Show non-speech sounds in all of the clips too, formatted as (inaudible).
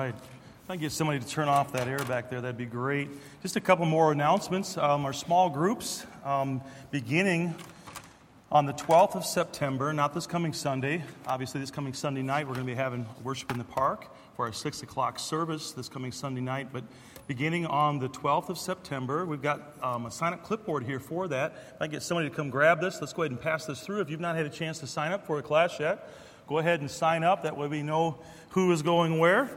right. If I can get somebody to turn off that air back there, that'd be great. Just a couple more announcements. Um, our small groups, um, beginning on the 12th of September, not this coming Sunday, obviously, this coming Sunday night, we're going to be having worship in the park for our 6 o'clock service this coming Sunday night. But beginning on the 12th of September, we've got um, a sign up clipboard here for that. If I get somebody to come grab this, let's go ahead and pass this through. If you've not had a chance to sign up for a class yet, go ahead and sign up. That way we know who is going where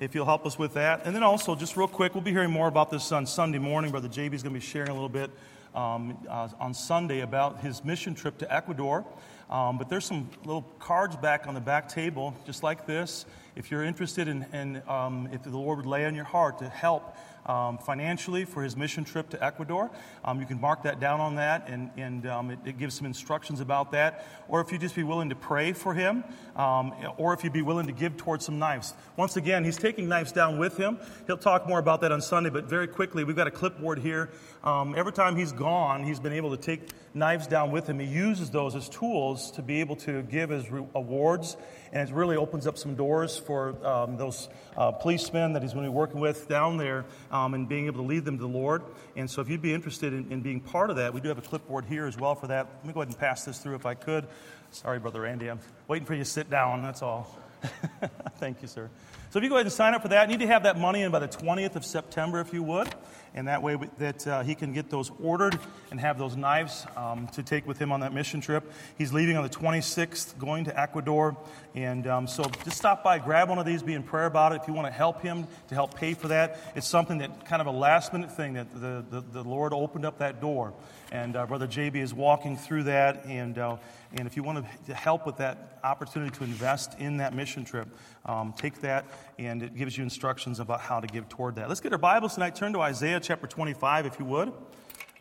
if you'll help us with that. And then also, just real quick, we'll be hearing more about this on Sunday morning. Brother JB is going to be sharing a little bit um, uh, on Sunday about his mission trip to Ecuador. Um, but there's some little cards back on the back table, just like this. If you're interested in, in um, if the Lord would lay on your heart to help um, financially for his mission trip to Ecuador. Um, you can mark that down on that, and, and um, it, it, gives some instructions about that. Or if you just be willing to pray for him, um, or if you'd be willing to give towards some knives. Once again, he's taking knives down with him. He'll talk more about that on Sunday, but very quickly, we've got a clipboard here. Um, every time he's gone, he's been able to take knives down with him. He uses those as tools to be able to give his re- awards, and it really opens up some doors for um, those uh, policemen that he's going to be working with down there um, and being able to lead them to the Lord. And so, if you'd be interested in, in, being part of that, we do have a clipboard here as well for that. Let me go ahead and pass this through if I could. Sorry, Brother Andy, I'm waiting for you to sit down, that's all. (laughs) Thank you, sir. So if you go ahead and sign up for that, you need to have that money in by the 20th of September, if you would and that way that uh, he can get those ordered and have those knives um, to take with him on that mission trip. He's leaving on the 26th, going to Ecuador, and um, so just stop by, grab one of these, be in prayer about it. If you want to help him to help pay for that, it's something that kind of a last minute thing that the, the, the Lord opened up that door, and uh, Brother JB is walking through that, and uh, and if you want to help with that opportunity to invest in that mission trip, um, take that and it gives you instructions about how to give toward that. Let's get our Bibles tonight. Turn to Isaiah chapter 25, if you would.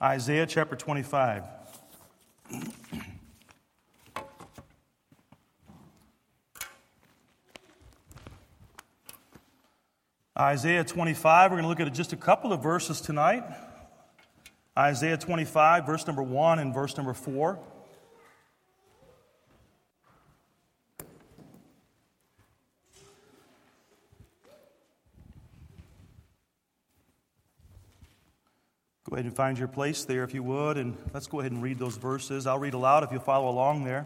Isaiah chapter 25. Isaiah 25, we're going to look at just a couple of verses tonight. Isaiah 25, verse number 1 and verse number 4. Go ahead and find your place there if you would, and let's go ahead and read those verses. I'll read aloud if you follow along there.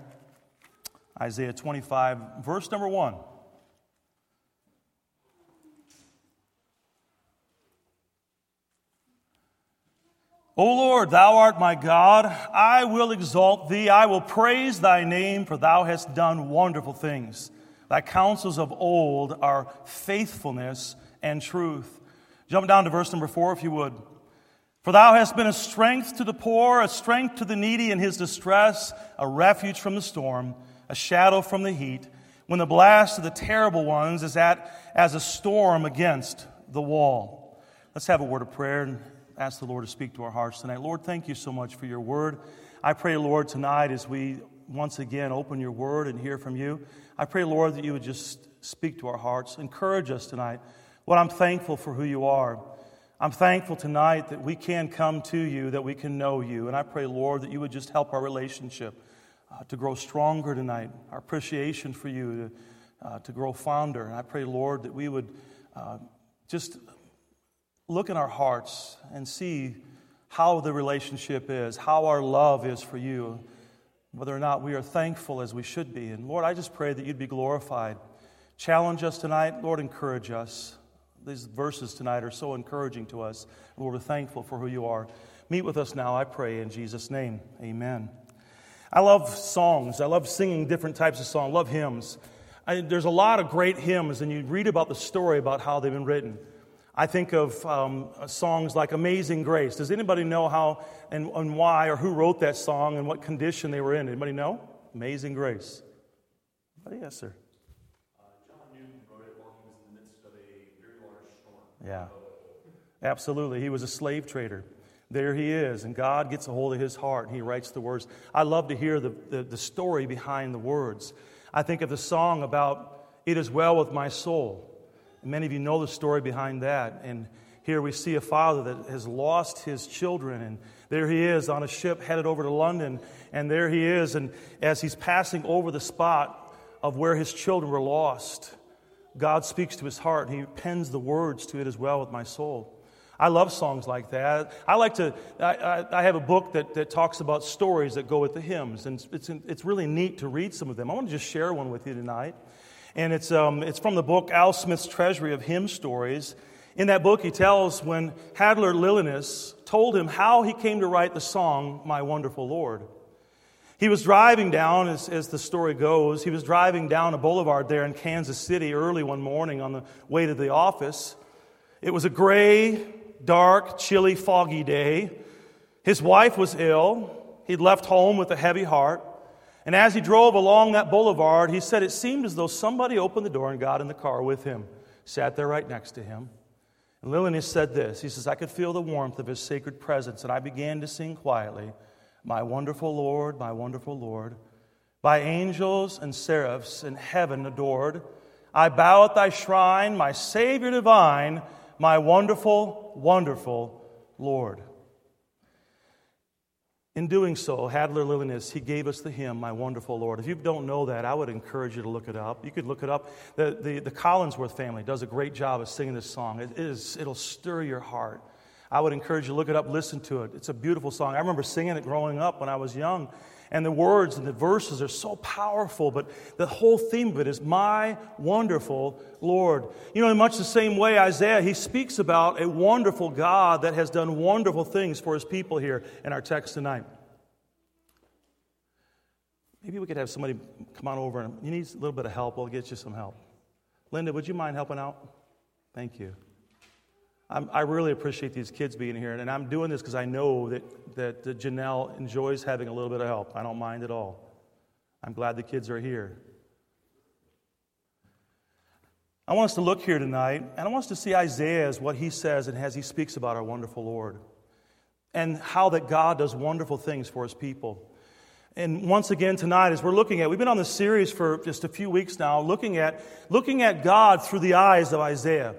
Isaiah 25, verse number 1. O Lord, thou art my God. I will exalt thee. I will praise thy name, for thou hast done wonderful things. Thy counsels of old are faithfulness and truth. Jump down to verse number 4 if you would. For thou hast been a strength to the poor, a strength to the needy in his distress, a refuge from the storm, a shadow from the heat, when the blast of the terrible ones is at as a storm against the wall. Let's have a word of prayer and ask the Lord to speak to our hearts tonight. Lord, thank you so much for your word. I pray, Lord, tonight as we once again open your word and hear from you, I pray, Lord, that you would just speak to our hearts, encourage us tonight. What I'm thankful for who you are. I'm thankful tonight that we can come to you, that we can know you. And I pray, Lord, that you would just help our relationship uh, to grow stronger tonight, our appreciation for you to, uh, to grow fonder. And I pray, Lord, that we would uh, just look in our hearts and see how the relationship is, how our love is for you, whether or not we are thankful as we should be. And Lord, I just pray that you'd be glorified. Challenge us tonight. Lord, encourage us. These verses tonight are so encouraging to us. Lord, we're thankful for who you are. Meet with us now, I pray, in Jesus' name. Amen. I love songs. I love singing different types of songs. I love hymns. I, there's a lot of great hymns, and you read about the story about how they've been written. I think of um, songs like Amazing Grace. Does anybody know how and, and why or who wrote that song and what condition they were in? Anybody know? Amazing Grace. Yes, sir. Yeah. Absolutely. He was a slave trader. There he is, and God gets a hold of his heart and he writes the words. I love to hear the, the, the story behind the words. I think of the song about It Is Well With My Soul. Many of you know the story behind that. And here we see a father that has lost his children, and there he is on a ship headed over to London. And there he is, and as he's passing over the spot of where his children were lost, God speaks to his heart. and He pens the words to it as well with my soul. I love songs like that. I like to, I, I, I, have a book that, that talks about stories that go with the hymns, and it's, it's really neat to read some of them. I want to just share one with you tonight. And it's, um, it's from the book Al Smith's Treasury of Hymn Stories. In that book, he tells when Haldor Lillenas told him how he came to write the song, My Wonderful Lord. He was driving down, as, as the story goes, he was driving down a boulevard there in Kansas City early one morning on the way to the office. It was a gray, dark, chilly, foggy day. His wife was ill. He'd left home with a heavy heart. And as he drove along that boulevard, he said it seemed as though somebody opened the door and got in the car with him, sat there right next to him. And Lillenas said this He says, I could feel the warmth of his sacred presence, and I began to sing quietly, My wonderful Lord, my wonderful Lord, by angels and seraphs in heaven adored. I bow at thy shrine, my Savior divine my wonderful, wonderful Lord. In doing so, Haldor Lillenas, he gave us the hymn, My Wonderful Lord. If you don't know that, I would encourage you to look it up. You could look it up. The, the, the Collingsworth family does a great job of singing this song. It is, it'll stir your heart. I would encourage you to look it up, listen to it. It's a beautiful song. I remember singing it growing up when I was young. And the words and the verses are so powerful, but the whole theme of it is my wonderful Lord. You know, in much the same way, Isaiah, he speaks about a wonderful God that has done wonderful things for his people here in our text tonight. Maybe we could have somebody come on over and you need a little bit of help. We'll get you some help. Linda, would you mind helping out? Thank you. I'm, i really appreciate these kids being here, and I'm doing this because I know that, that, that Janelle enjoys having a little bit of help. I don't mind at all. I'm glad the kids are here. I want us to look here tonight, and I want us to see Isaiah as what he says and as he speaks about our wonderful Lord, and how that God does wonderful things for his people. And once again tonight, as we're looking at, we've been on this series for just a few weeks now, looking at, looking at God through the eyes of Isaiah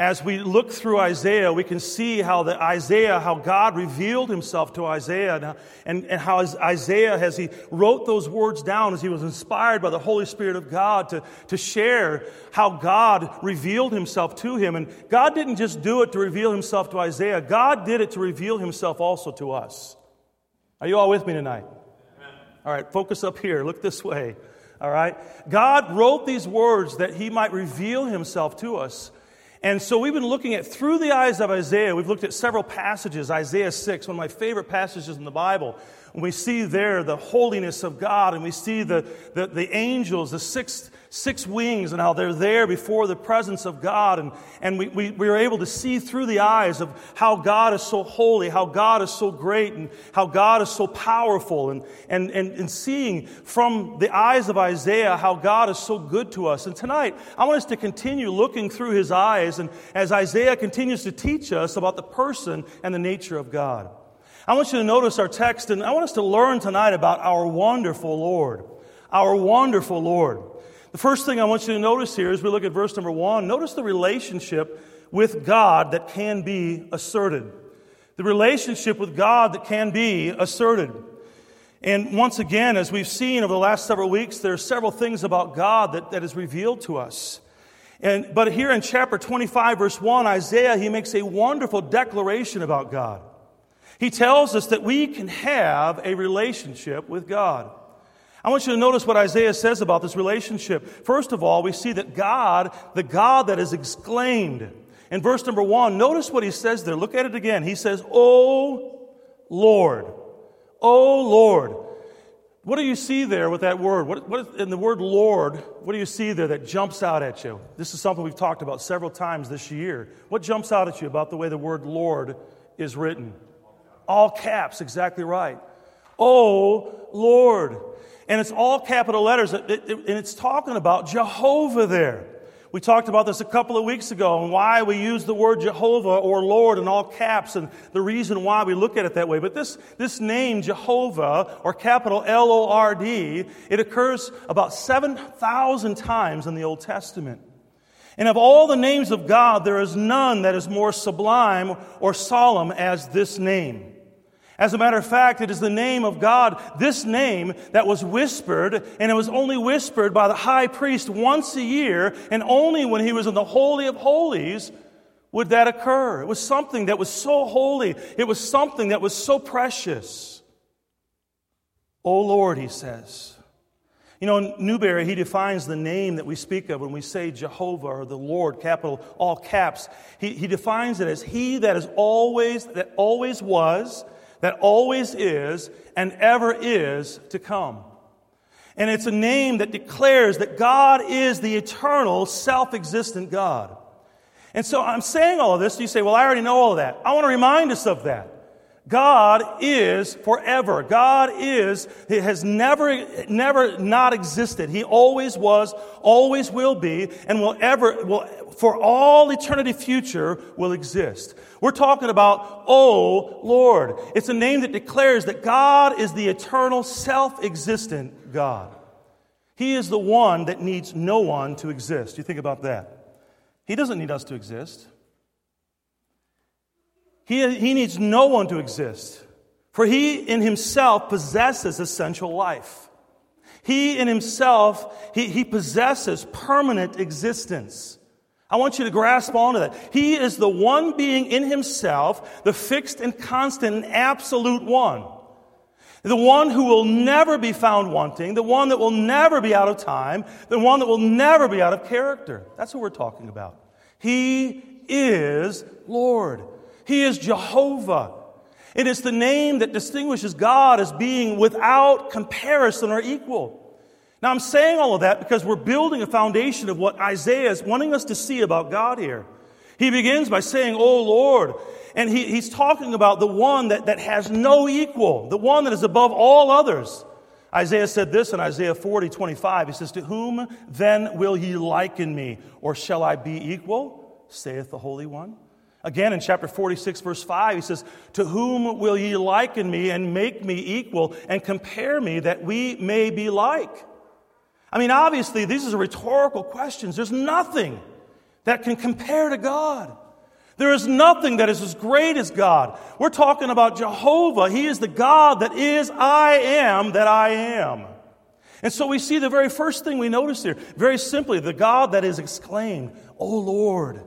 as we look through Isaiah, we can see how the Isaiah, how God revealed himself to Isaiah and, and how Isaiah, as he wrote those words down, as he was inspired by the Holy Spirit of God to, to share how God revealed himself to him. And God didn't just do it to reveal himself to Isaiah. God did it to reveal himself also to us. Are you all with me tonight? Amen. All right, focus up here. Look this way. All right. God wrote these words that he might reveal himself to us. And so we've been looking at through the eyes of Isaiah. We've looked at several passages. Isaiah 6, one of my favorite passages in the Bible. And we see there the holiness of God, and we see the, the, the angels, the six, six wings, and how they're there before the presence of God. And, and we, we, we are able to see through the eyes of how God is so holy, how God is so great, and how God is so powerful. And, and, and, and seeing from the eyes of Isaiah how God is so good to us. And tonight, I want us to continue looking through his eyes, and as Isaiah continues to teach us about the person and the nature of God. I want you to notice our text, and I want us to learn tonight about our wonderful Lord. Our wonderful Lord. The first thing I want you to notice here as we look at verse number one, notice the relationship with God that can be asserted. The relationship with God that can be asserted. And once again, as we've seen over the last several weeks, there are several things about God that, that is revealed to us. And, but here in chapter 25, verse 1, Isaiah, he makes a wonderful declaration about God. He tells us that we can have a relationship with God. I want you to notice what Isaiah says about this relationship. First of all, we see that God, the God that is exclaimed, in verse number one, notice what he says there. Look at it again. He says, Oh Lord, Oh Lord. What do you see there with that word? What, what, in the word Lord, what do you see there that jumps out at you? This is something we've talked about several times this year. What jumps out at you about the way the word Lord is written? All caps, exactly right. Oh, Lord. And it's all capital letters, and it's talking about Jehovah there. We talked about this a couple of weeks ago and why we use the word Jehovah or Lord in all caps and the reason why we look at it that way. But this, this name, Jehovah, or capital L O R D, it occurs about 7,000 times in the Old Testament. And of all the names of God, there is none that is more sublime or solemn as this name. As a matter of fact, it is the name of God, this name that was whispered, and it was only whispered by the high priest once a year, and only when he was in the Holy of Holies would that occur. It was something that was so holy, it was something that was so precious. Oh Lord, he says. You know, Newberry, he defines the name that we speak of when we say Jehovah or the Lord, capital, all caps. He, he defines it as He that is always, that always was, that always is, and ever is to come. And it's a name that declares that God is the eternal, self existent God. And so I'm saying all of this, you say, well, I already know all of that. I want to remind us of that. God is forever. God is, He has never, never not existed. He always was, always will be, and will ever, will, for all eternity future, will exist. We're talking about, oh Lord. It's a name that declares that God is the eternal, self existent God. He is the one that needs no one to exist. You think about that. He doesn't need us to exist. He, he needs no one to exist, for he in himself possesses essential life. He in himself, he, he possesses permanent existence. I want you to grasp onto that. He is the one being in himself, the fixed and constant and absolute one. The one who will never be found wanting, the one that will never be out of time, the one that will never be out of character. That's what we're talking about. He is Lord. He is Jehovah. It is the name that distinguishes God as being without comparison or equal. Now, I'm saying all of that because we're building a foundation of what Isaiah is wanting us to see about God here. He begins by saying, Oh Lord. And he, he's talking about the one that, that has no equal, the one that is above all others. Isaiah said this in Isaiah 40, 25. He says, To whom then will ye liken me? Or shall I be equal? saith the Holy One. Again, in chapter 46, verse 5, he says, To whom will ye liken me and make me equal and compare me that we may be like? I mean, obviously, these are rhetorical questions. There's nothing that can compare to God. There is nothing that is as great as God. We're talking about Jehovah. He is the God that is I am that I am. And so we see the very first thing we notice here, very simply, the God that is exclaimed, O Lord.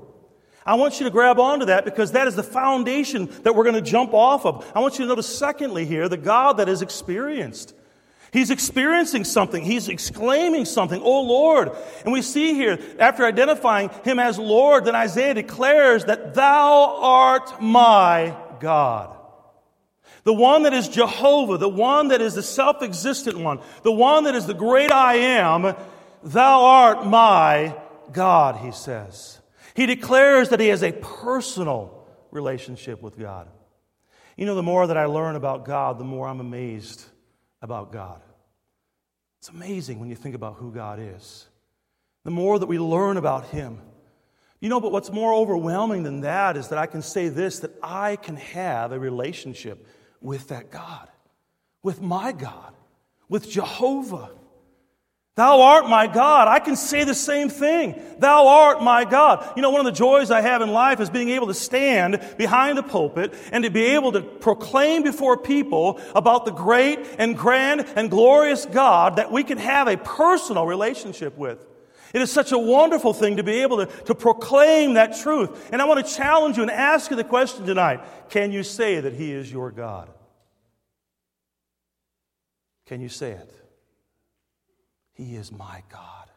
I want you to grab onto that because that is the foundation that we're going to jump off of. I want you to notice, secondly, here, the God that is experienced. He's experiencing something. He's exclaiming something. Oh Lord. And we see here, after identifying him as Lord, then Isaiah declares that thou art my God. The one that is Jehovah, the one that is the self existent one, the one that is the great I am, thou art my God, he says. He declares that he has a personal relationship with God. You know, the more that I learn about God, the more I'm amazed about God. It's amazing when you think about who God is. The more that we learn about him. You know, but what's more overwhelming than that is that I can say this that I can have a relationship with that God, with my God, with Jehovah. Thou art my God. I can say the same thing. Thou art my God. You know, one of the joys I have in life is being able to stand behind the pulpit and to be able to proclaim before people about the great and grand and glorious God that we can have a personal relationship with. It is such a wonderful thing to be able to, to proclaim that truth. And I want to challenge you and ask you the question tonight Can you say that He is your God? Can you say it? He is my God.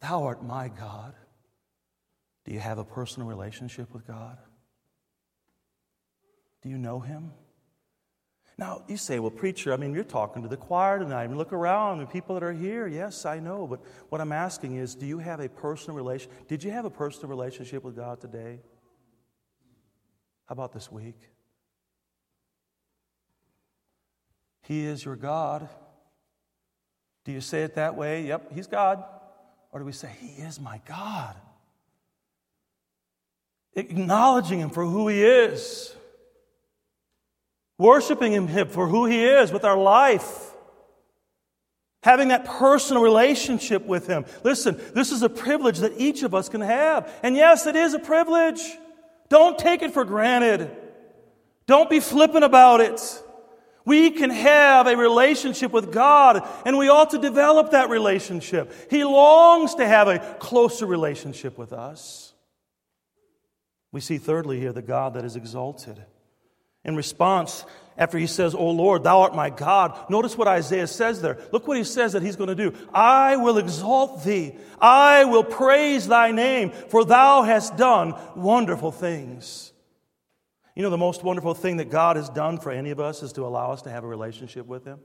Thou art my God. Do you have a personal relationship with God? Do you know Him? Now, you say, well, preacher, I mean, you're talking to the choir tonight. I mean, look around, the people that are here. Yes, I know. But what I'm asking is, do you have a personal relation? Did you have a personal relationship with God today? How about this week? He is your God. Do you say it that way? Yep, He's God. Or do we say, He is my God? Acknowledging Him for who He is, worshiping Him for who He is with our life. Having that personal relationship with Him. Listen, this is a privilege that each of us can have. And yes, it is a privilege. Don't take it for granted. Don't be flippant about it. We can have a relationship with God, and we ought to develop that relationship. He longs to have a closer relationship with us. We see, thirdly, here the God that is exalted. In response, after he says, O Lord, thou art my God, notice what Isaiah says there. Look what he says that he's going to do. I will exalt thee. I will praise thy name, for thou hast done wonderful things. You know, the most wonderful thing that God has done for any of us is to allow us to have a relationship with Him.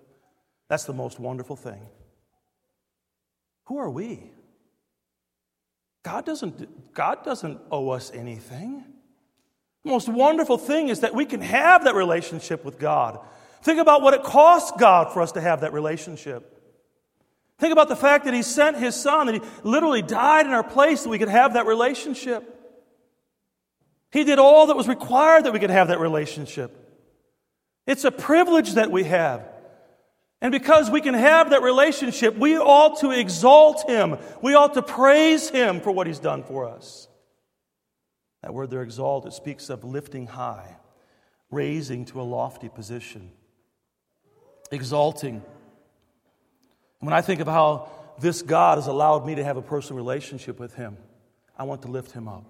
That's the most wonderful thing. Who are we? God doesn't, God doesn't owe us anything. The most wonderful thing is that we can have that relationship with God. Think about what it costs God for us to have that relationship. Think about the fact that He sent His Son, that He literally died in our place so we could have that relationship. He did all that was required that we could have that relationship. It's a privilege that we have. And because we can have that relationship, we ought to exalt Him. We ought to praise Him for what He's done for us. That word there, exalt, it speaks of lifting high, raising to a lofty position, exalting. When I think of how this God has allowed me to have a personal relationship with Him, I want to lift Him up.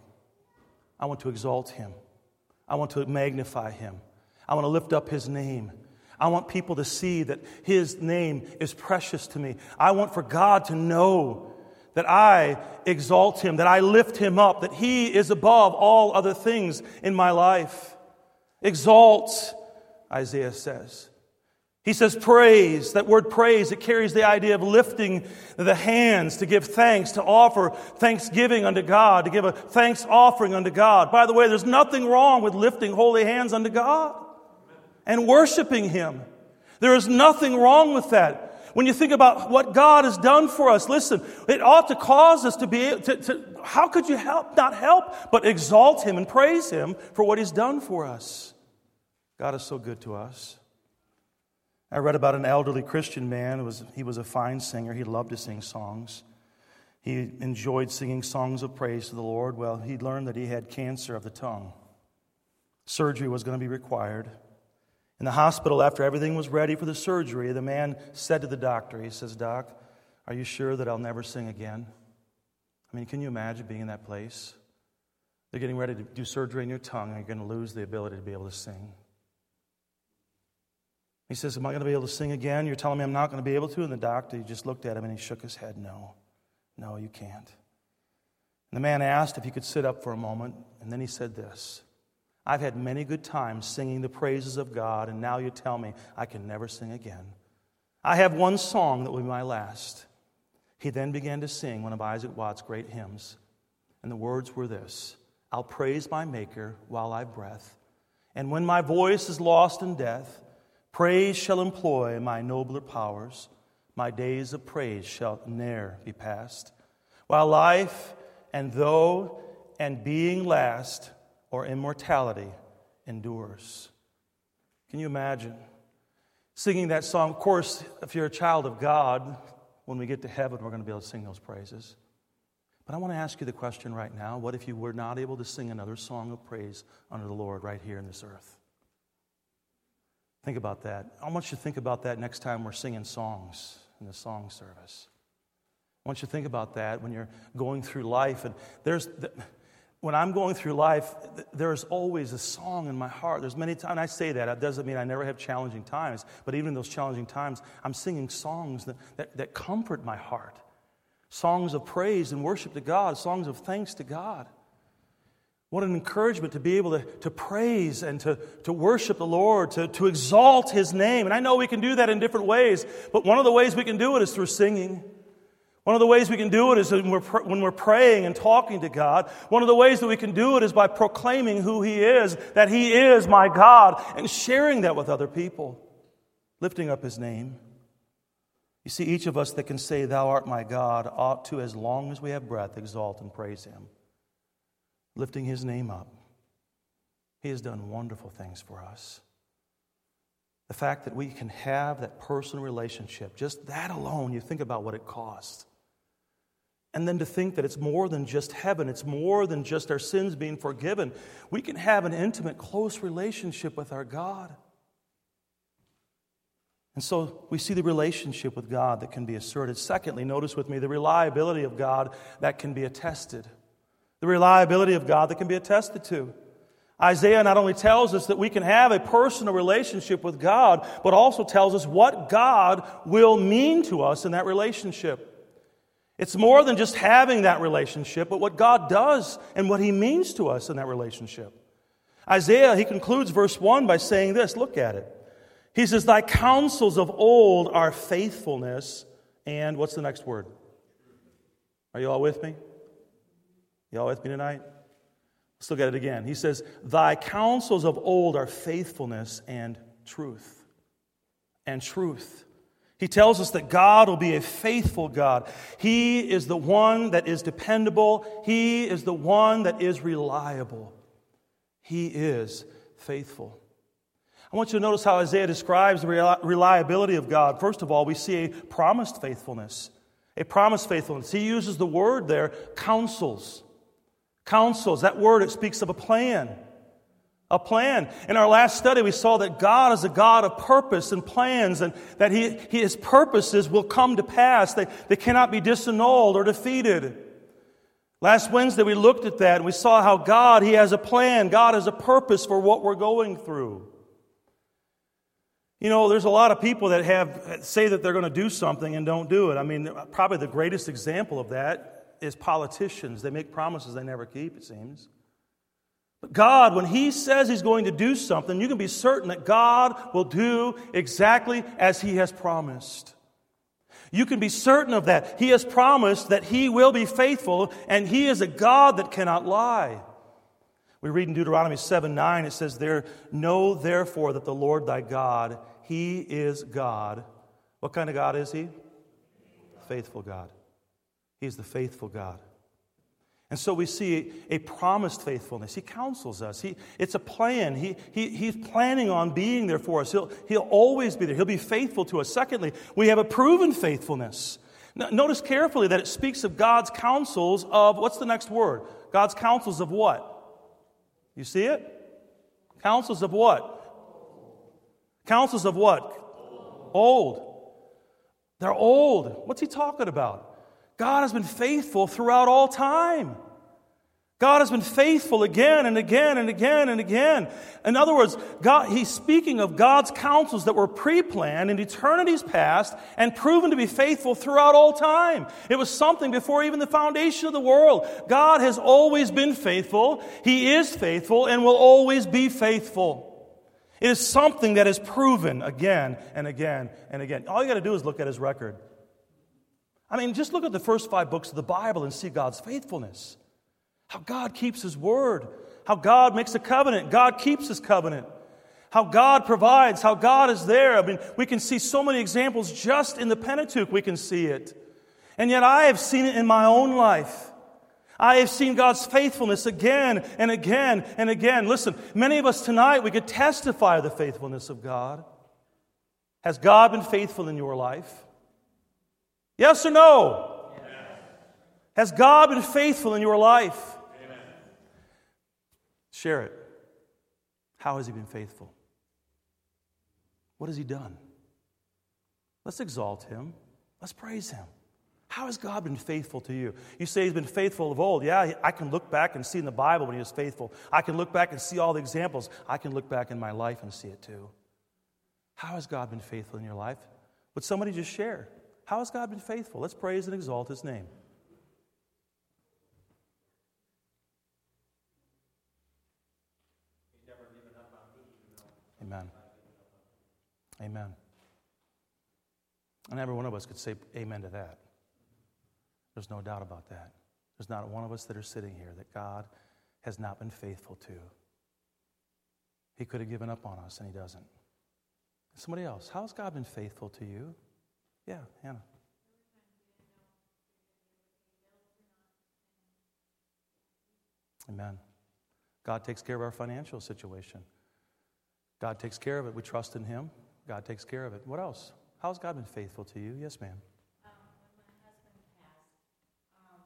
I want to exalt him. I want to magnify him. I want to lift up his name. I want people to see that his name is precious to me. I want for God to know that I exalt him, that I lift him up, that he is above all other things in my life. Exalt, Isaiah says. He says praise. That word praise, it carries the idea of lifting the hands to give thanks, to offer thanksgiving unto God, to give a thanks offering unto God. By the way, there's nothing wrong with lifting holy hands unto God and worshiping Him. There is nothing wrong with that. When you think about what God has done for us, listen, it ought to cause us to be, to, to, how could you help, not help, but exalt Him and praise Him for what He's done for us? God is so good to us. I read about an elderly Christian man. Was, he was a fine singer. He loved to sing songs. He enjoyed singing songs of praise to the Lord. Well, he learned that he had cancer of the tongue. Surgery was going to be required. In the hospital, after everything was ready for the surgery, the man said to the doctor, He says, Doc, are you sure that I'll never sing again? I mean, can you imagine being in that place? They're getting ready to do surgery in your tongue, and you're going to lose the ability to be able to sing. He says, Am I going to be able to sing again? You're telling me I'm not going to be able to? And the doctor just looked at him and he shook his head, No, no, you can't. And the man asked if he could sit up for a moment, and then he said this I've had many good times singing the praises of God, and now you tell me I can never sing again. I have one song that will be my last. He then began to sing one of Isaac Watts' great hymns, and the words were this I'll praise my Maker while I've breath, and when my voice is lost in death, Praise shall employ my nobler powers. My days of praise shall ne'er be past. While life and though and being last or immortality endures. Can you imagine singing that song? Of course, if you're a child of God, when we get to heaven, we're going to be able to sing those praises. But I want to ask you the question right now what if you were not able to sing another song of praise under the Lord right here in this earth? Think about that. I want you to think about that next time we're singing songs in the song service. I want you to think about that when you're going through life. And there's, when I'm going through life, there's always a song in my heart. There's many times, I say that, it doesn't mean I never have challenging times, but even in those challenging times, I'm singing songs that, that, that comfort my heart. Songs of praise and worship to God, songs of thanks to God. What an encouragement to be able to, to praise and to, to worship the Lord, to, to exalt His name. And I know we can do that in different ways, but one of the ways we can do it is through singing. One of the ways we can do it is when we're, when we're praying and talking to God. One of the ways that we can do it is by proclaiming who He is, that He is my God, and sharing that with other people, lifting up His name. You see, each of us that can say, Thou art my God, ought to, as long as we have breath, exalt and praise Him lifting his name up. He has done wonderful things for us. The fact that we can have that personal relationship, just that alone, you think about what it costs. And then to think that it's more than just heaven, it's more than just our sins being forgiven. We can have an intimate, close relationship with our God. And so we see the relationship with God that can be asserted. Secondly, notice with me the reliability of God that can be attested. The reliability of God that can be attested to. Isaiah not only tells us that we can have a personal relationship with God, but also tells us what God will mean to us in that relationship. It's more than just having that relationship, but what God does and what He means to us in that relationship. Isaiah, he concludes verse 1 by saying this look at it. He says, Thy counsels of old are faithfulness. And what's the next word? Are you all with me? You all with me tonight? Let's look at it again. He says, Thy counsels of old are faithfulness and truth. And truth. He tells us that God will be a faithful God. He is the one that is dependable. He is the one that is reliable. He is faithful. I want you to notice how Isaiah describes the reliability of God. First of all, we see a promised faithfulness. A promised faithfulness. He uses the word there, counsels. Counsels. That word, it speaks of a plan. A plan. In our last study, we saw that God is a God of purpose and plans, and that he, His purposes will come to pass. They, they cannot be disannulled or defeated. Last Wednesday, we looked at that and we saw how God, He has a plan. God has a purpose for what we're going through. You know, there's a lot of people that have say that they're going to do something and don't do it. I mean, probably the greatest example of that is politicians. They make promises they never keep, it seems. But God, when He says He's going to do something, you can be certain that God will do exactly as He has promised. You can be certain of that. He has promised that He will be faithful, and He is a God that cannot lie. We read in Deuteronomy 7 9, it says there, Know therefore that the Lord thy God, he is God. What kind of God is he? Faithful God. He's the faithful God. And so we see a promised faithfulness. He counsels us. He, it's a plan. He, he, he's planning on being there for us. He'll, he'll always be there. He'll be faithful to us. Secondly, we have a proven faithfulness. Notice carefully that it speaks of God's counsels of, what's the next word? God's counsels of what? You see it? Counsels of what? Counsels of what? Old. They're old. What's he talking about? God has been faithful throughout all time. God has been faithful again and again and again and again. In other words, God, he's speaking of God's counsels that were pre planned in eternities past and proven to be faithful throughout all time. It was something before even the foundation of the world. God has always been faithful. He is faithful and will always be faithful. It is something that is proven again and again and again. All you got to do is look at his record. I mean, just look at the first five books of the Bible and see God's faithfulness. How God keeps His word. How God makes a covenant. God keeps His covenant. How God provides. How God is there. I mean, we can see so many examples just in the Pentateuch, we can see it. And yet I have seen it in my own life. I have seen God's faithfulness again and again and again. Listen, many of us tonight, we could testify of the faithfulness of God. Has God been faithful in your life? Yes or no? Yes. Has God been faithful in your life? Share it. How has he been faithful? What has he done? Let's exalt him. Let's praise him. How has God been faithful to you? You say he's been faithful of old. Yeah, I can look back and see in the Bible when he was faithful. I can look back and see all the examples. I can look back in my life and see it too. How has God been faithful in your life? Would somebody just share? How has God been faithful? Let's praise and exalt his name. Amen. Amen. And every one of us could say amen to that. There's no doubt about that. There's not one of us that are sitting here that God has not been faithful to. He could have given up on us, and He doesn't. Somebody else, how has God been faithful to you? Yeah, Hannah. Amen. God takes care of our financial situation. God takes care of it. We trust in Him. God takes care of it. What else? How's God been faithful to you? Yes, ma'am. Um, when my husband passed, um,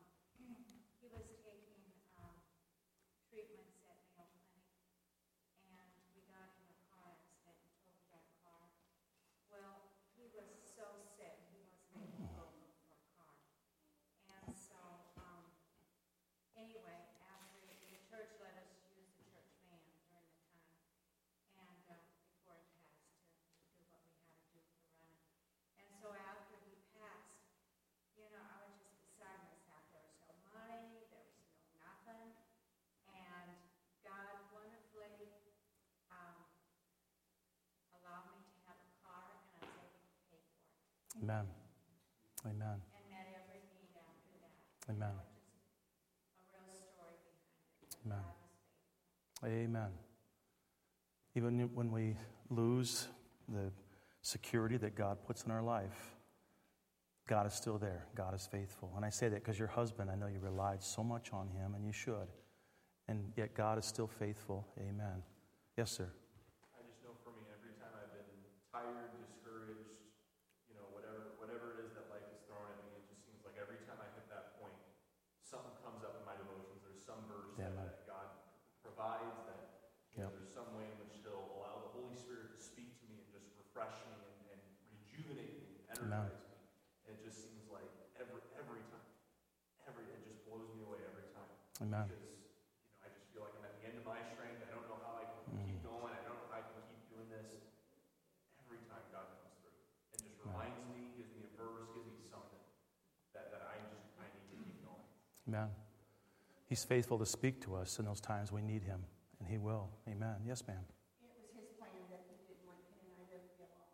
Amen. Amen. and met every need after that. Amen. A real story behind it. Amen. God was faithful. Amen. Even when we lose the security that God puts in our life, God is still there. God is faithful. And I say that because your husband, I know you relied so much on him, and you should. And yet God is still faithful. Amen. Yes, sir. I just know for me, every time I've been tired, discouraged, you know, whatever, whatever it is that life is throwing at me, it just seems like every time I hit that point, something comes up in my devotions. There's some verse Yeah, that, man. that God provides that you know, Yep. there's some way in which He'll allow the Holy Spirit to speak to me and just refresh me and, and rejuvenate me, energize me. And it just seems like every every time, every it just blows me away every time Amen. because you know I just feel like I'm at the end of my strength. I don't know how I can Mm. keep going. I don't know how I can keep doing this. Every time God comes through and just reminds me, gives me a verse, gives me something that, that I just I need to keep going. Amen. He's faithful to speak to us in those times we need him, and he will. Amen. Yes, ma'am. It was his plan that he didn't want Ken and I to be alone,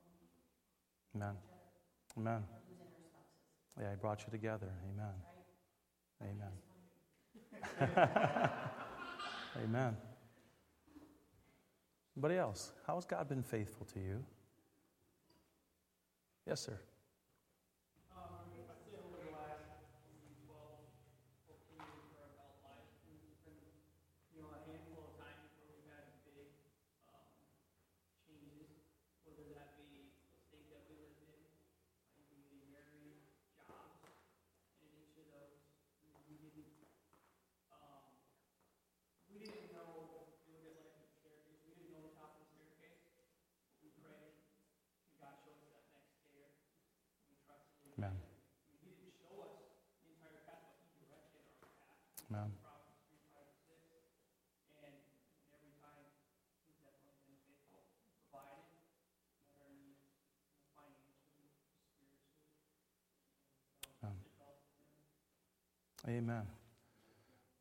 Amen. Amen. losing our Yeah, he brought you together. Amen. right? Amen. (laughs) Amen. Anybody else? How has God been faithful to you? Yes, sir. Um, if I say over the last maybe 12, 14 years of our adult life, there's been, you know, a handful of times where we've had big um, changes, whether that be the state that we lived in, maybe getting married, jobs, and in each of those, we we didn't, um, we didn't know, if you look at life in staircase, we didn't know the top of the staircase. We prayed, and God showed us that next stair, and we trusted Him. Amen. He didn't show us the entire path, but he directed our path. Amen. Proverbs three, five, six. And every time, he's definitely been faithful, provided, met our needs, you know, financially, spiritually. Amen. It's all from him. Amen.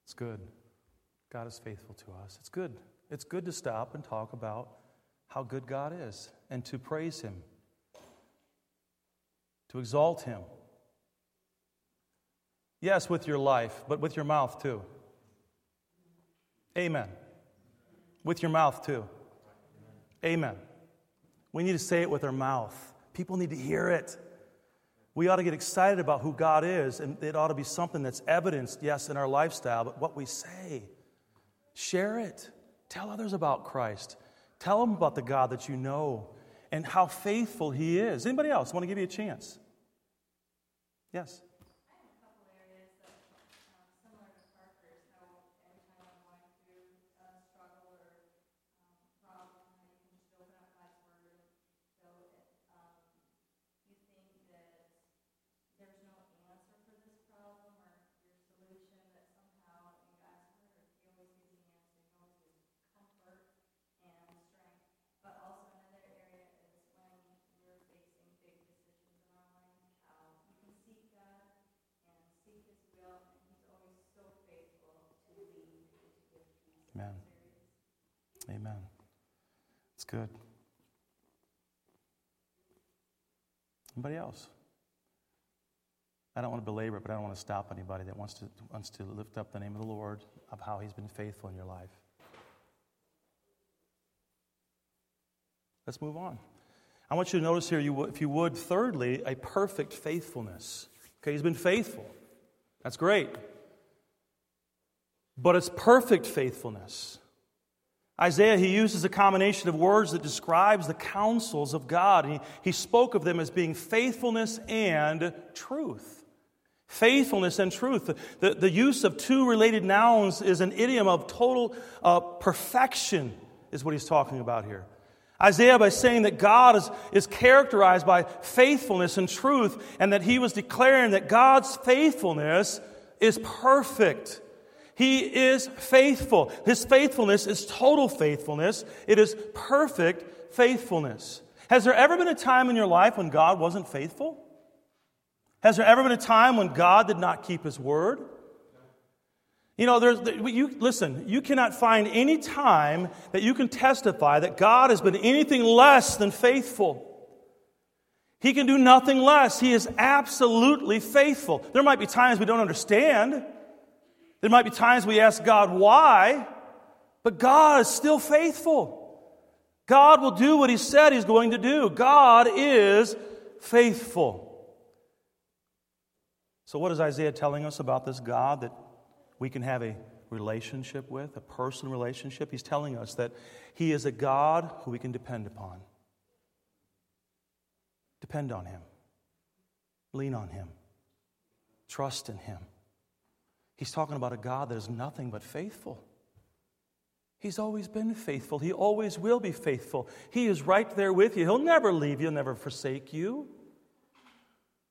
It's good. God is faithful to us. It's good. It's good to stop and talk about how good God is and to praise Him, to exalt Him. Yes, with your life, but with your mouth too. Amen. With your mouth too. Amen. We need to say it with our mouth. People need to hear it. We ought to get excited about who God is, and it ought to be something that's evidenced, yes, in our lifestyle, but what we say. Share it. Tell others about Christ. Tell them about the God that you know and how faithful He is. Anybody else want to give you a chance? Yes. I have a couple areas that, um, similar to Parker's, how every time I'm going through a struggle or, um, problem, how you can just open up God's word and go, um, you think that there's no answer for this problem or your solution, that somehow in God's word, He always gives the answer, He always gives comfort and strength. But also another area is when we're facing big decisions in our life, how you can seek God and seek His will, and He's always so faithful to lead and to give peace in Amen. those areas. Amen. It's good. Anybody else? I don't want to belabor it, but I don't want to stop anybody that wants to, wants to lift up the name of the Lord of how He's been faithful in your life. Let's move on. I want you to notice here, you, if you would, thirdly, a perfect faithfulness. Okay, He's been faithful. That's great. But it's perfect faithfulness. Isaiah, he uses a combination of words that describes the counsels of God. He, he spoke of them as being faithfulness and truth. Faithfulness and truth. The, the, use of two related nouns is an idiom of total uh, perfection, is what he's talking about here. Isaiah, by saying that God is, is characterized by faithfulness and truth, and that he was declaring that God's faithfulness is perfect. He is faithful. His faithfulness is total faithfulness. It is perfect faithfulness. Has there ever been a time in your life when God wasn't faithful? Has there ever been a time when God did not keep his word? You know, there's, you, listen, you cannot find any time that you can testify that God has been anything less than faithful. He can do nothing less. He is absolutely faithful. There might be times we don't understand. There might be times we ask God why, but God is still faithful. God will do what He said He's going to do. God is faithful. So, what is Isaiah telling us about this God that we can have a relationship with, a personal relationship? He's telling us that He is a God who we can depend upon. Depend on Him, lean on Him, trust in Him. He's talking about a God that is nothing but faithful. He's always been faithful. He always will be faithful. He is right there with you. He'll never leave you, never forsake you.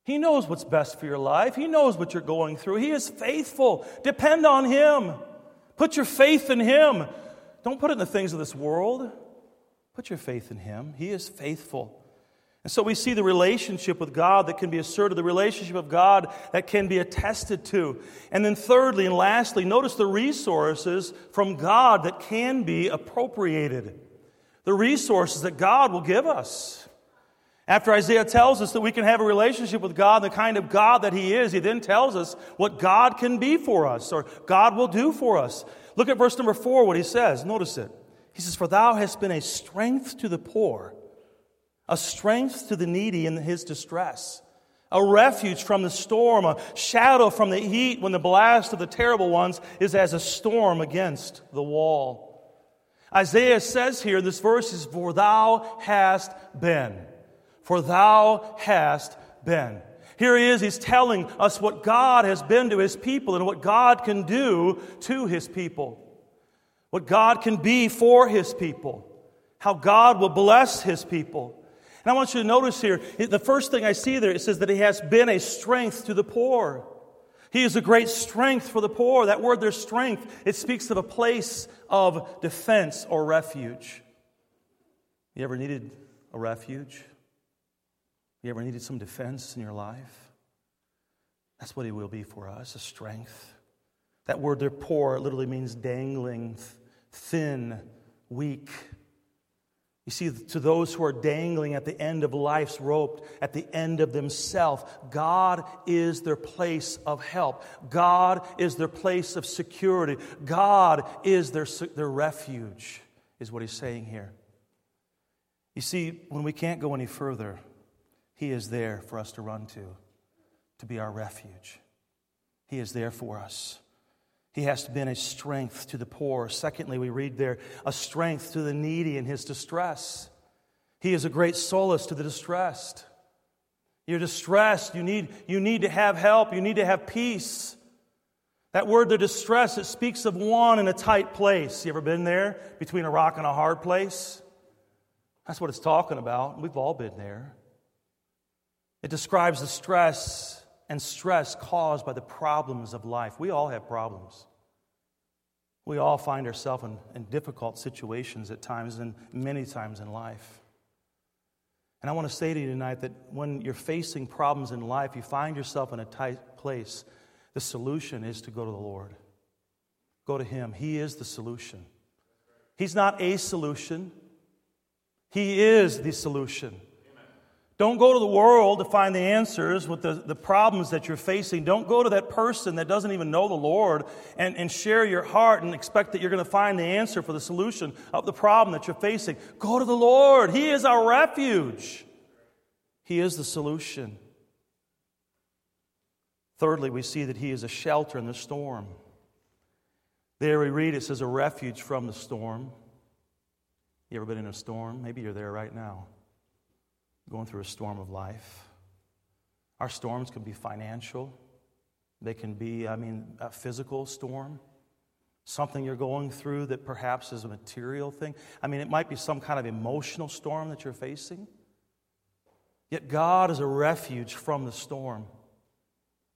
He knows what's best for your life. He knows what you're going through. He is faithful. Depend on Him. Put your faith in Him. Don't put it in the things of this world. Put your faith in Him. He is faithful. And so we see the relationship with God that can be asserted, the relationship of God that can be attested to. And then, thirdly and lastly, notice the resources from God that can be appropriated. The resources that God will give us. After Isaiah tells us that we can have a relationship with God, the kind of God that He is, He then tells us what God can be for us or God will do for us. Look at verse number four, what He says. Notice it. He says, For thou hast been a strength to the poor a strength to the needy in his distress, a refuge from the storm, a shadow from the heat when the blast of the terrible ones is as a storm against the wall. Isaiah says here, this verse is, For thou hast been. For thou hast been. Here he is, he's telling us what God has been to his people and what God can do to his people. What God can be for his people. How God will bless his people. And I want you to notice here, the first thing I see there, it says that he has been a strength to the poor. He is a great strength for the poor. That word, their strength, it speaks of a place of defense or refuge. You ever needed a refuge? You ever needed some defense in your life? That's what he will be for us, a strength. That word, they're poor, literally means dangling, thin, weak. You see, to those who are dangling at the end of life's rope, at the end of themselves, God is their place of help. God is their place of security. God is their, their refuge, is what he's saying here. You see, when we can't go any further, he is there for us to run to, to be our refuge. He is there for us. He has been a strength to the poor. Secondly, we read there, a strength to the needy in his distress. He is a great solace to the distressed. You're distressed. You need, you need to have help. You need to have peace. That word, the distress, it speaks of one in a tight place. You ever been there? Between a rock and a hard place? That's what it's talking about. We've all been there. It describes the stress and stress caused by the problems of life. We all have problems. We all find ourselves in, in, difficult situations at times and many times in life. And I want to say to you tonight that when you're facing problems in life, you find yourself in a tight place, the solution is to go to the Lord. Go to Him. He is the solution. He's not a solution, He is the solution. Don't go to the world to find the answers with the, the problems that you're facing. Don't go to that person that doesn't even know the Lord and, and share your heart and expect that you're going to find the answer for the solution of the problem that you're facing. Go to the Lord. He is our refuge, He is the solution. Thirdly, we see that He is a shelter in the storm. There we read it says a refuge from the storm. You ever been in a storm? Maybe you're there right now going through a storm of life. Our storms can be financial, they can be, I mean, a physical storm, something you're going through that perhaps is a material thing. I mean, it might be some kind of emotional storm that you're facing. Yet God is a refuge from the storm.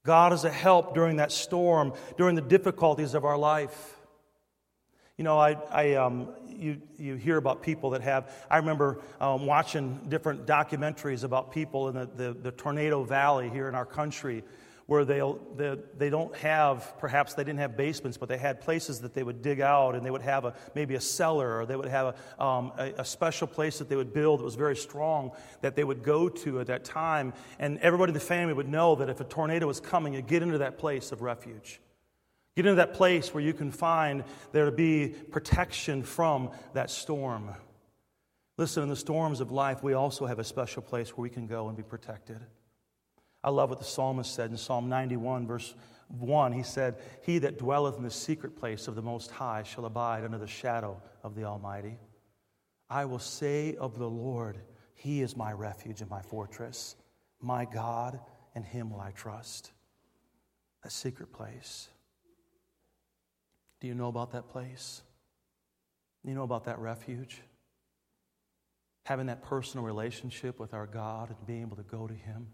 God is a help during that storm, during the difficulties of our life. You know, I, I, um, you, you hear about people that have. I remember um, watching different documentaries about people in the, the, the Tornado Valley here in our country where they'll, they, they don't have, perhaps they didn't have basements, but they had places that they would dig out and they would have a, maybe a cellar or they would have a, um, a, a special place that they would build that was very strong that they would go to at that time. And everybody in the family would know that if a tornado was coming, you get into that place of refuge. Get into that place where you can find there to be protection from that storm. Listen, in the storms of life, we also have a special place where we can go and be protected. I love what the psalmist said in Psalm 91, verse 1. He said, He that dwelleth in the secret place of the Most High shall abide under the shadow of the Almighty. I will say of the Lord, He is my refuge and my fortress, my God, and Him will I trust. A secret place. Do you know about that place? Do you know about that refuge? Having that personal relationship with our God and being able to go to Him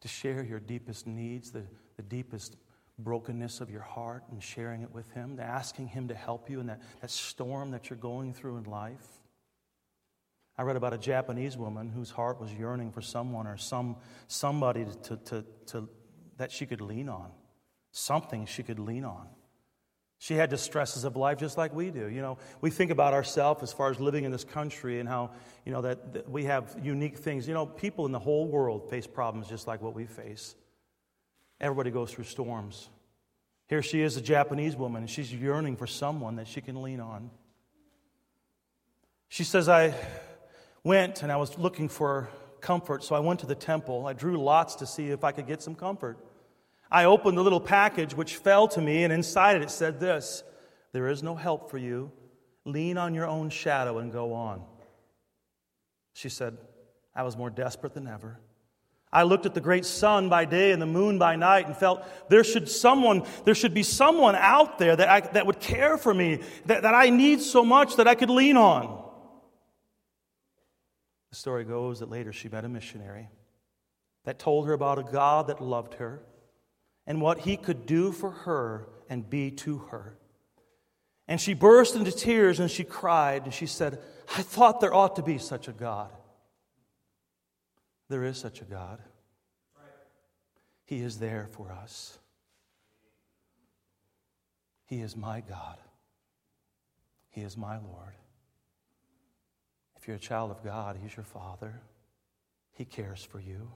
to share your deepest needs, the, the deepest brokenness of your heart, and sharing it with Him, asking Him to help you in that, that storm that you're going through in life. I read about a Japanese woman whose heart was yearning for someone or some, somebody to, to, to, that she could lean on, something she could lean on. She had the stresses of life just like we do. You know, we think about ourselves as far as living in this country and how, you know, that, that, we have unique things. You know, people in the whole world face problems just like what we face. Everybody goes through storms. Here she is, a Japanese woman, and she's yearning for someone that she can lean on. She says, I went and I was looking for comfort, so I went to the temple. I drew lots to see if I could get some comfort. I opened the little package which fell to me, and inside it it said this There is no help for you. Lean on your own shadow and go on. She said, I was more desperate than ever. I looked at the great sun by day and the moon by night and felt there should someone, there should be someone out there that, I, that would care for me, that, that I need so much that I could lean on. The story goes that later she met a missionary that told her about a God that loved her and what he could do for her and be to her. And she burst into tears and she cried and she said, I thought there ought to be such a God. There is such a God. He is there for us. He is my God. He is my Lord. If you're a child of God, He's your Father. He cares for you,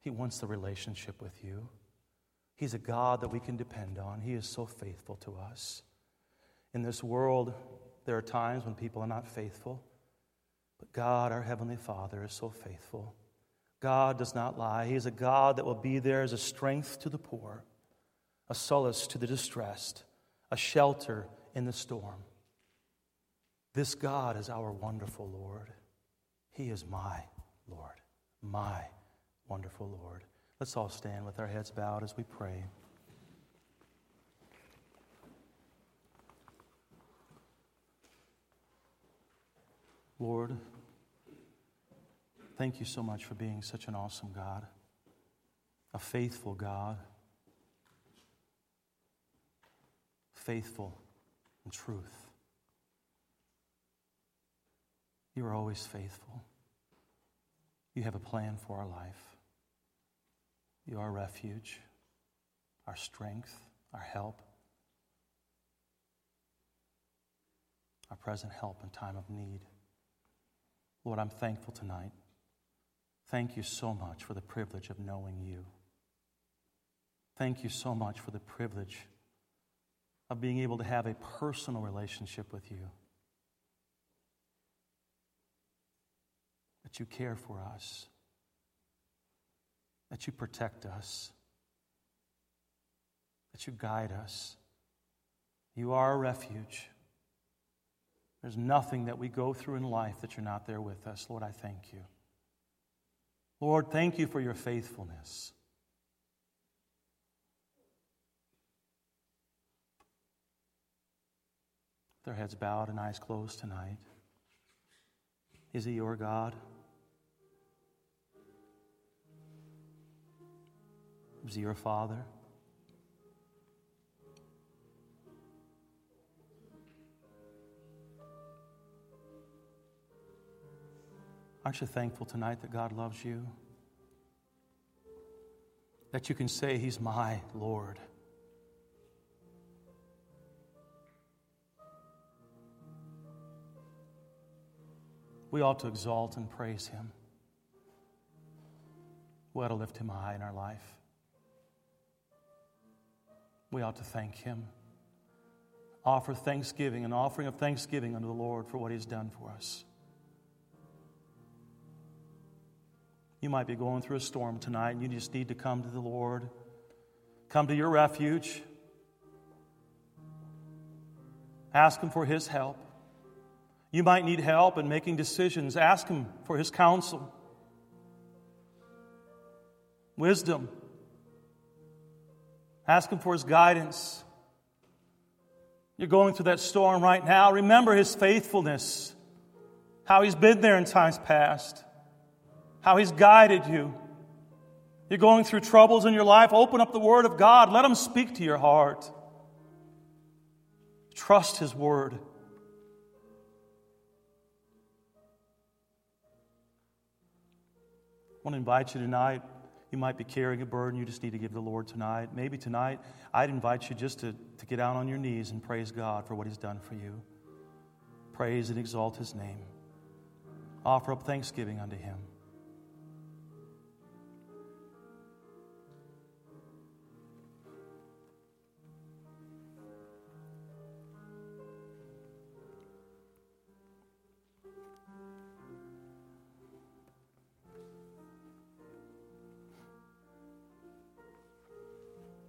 He wants the relationship with you. He's a God that we can depend on. He is so faithful to us. In this world, there are times when people are not faithful, but God, our Heavenly Father, is so faithful. God does not lie. He is a God that will be there as a strength to the poor, a solace to the distressed, a shelter in the storm. This God is our wonderful Lord. He is my Lord, my wonderful Lord. Let's all stand with our heads bowed as we pray. Lord, thank you so much for being such an awesome God, a faithful God, faithful in truth. You are always faithful. You have a plan for our life. You are refuge, our strength, our help, our present help in time of need. Lord, I'm thankful tonight. Thank you so much for the privilege of knowing you. Thank you so much for the privilege of being able to have a personal relationship with you. That you care for us that you protect us, that you guide us. You are a refuge. There's nothing that we go through in life that you're not there with us. Lord, I thank you. Lord, thank you for your faithfulness. Their heads bowed and eyes closed tonight. Is he your God? Was he your father? Aren't you thankful tonight that God loves you? that you can say, He's my Lord. We ought to exalt and praise Him. We ought to lift Him high in our life. We ought to thank Him. Offer thanksgiving, an offering of thanksgiving unto the Lord for what He's done for us. You might be going through a storm tonight and you just need to come to the Lord. Come to your refuge. Ask Him for His help. You might need help in making decisions. Ask Him for His counsel, wisdom. Ask Him for His guidance. You're going through that storm right now. Remember His faithfulness, how He's been there in times past how He's guided you. You're going through troubles in your life, open up the Word of God. Let Him speak to your heart. Trust His Word. I want to invite you tonight. You might be carrying a burden you just need to give the Lord tonight. Maybe tonight, I'd invite you just to, to get down on your knees and praise God for what He's done for you. Praise and exalt His name. Offer up thanksgiving unto Him.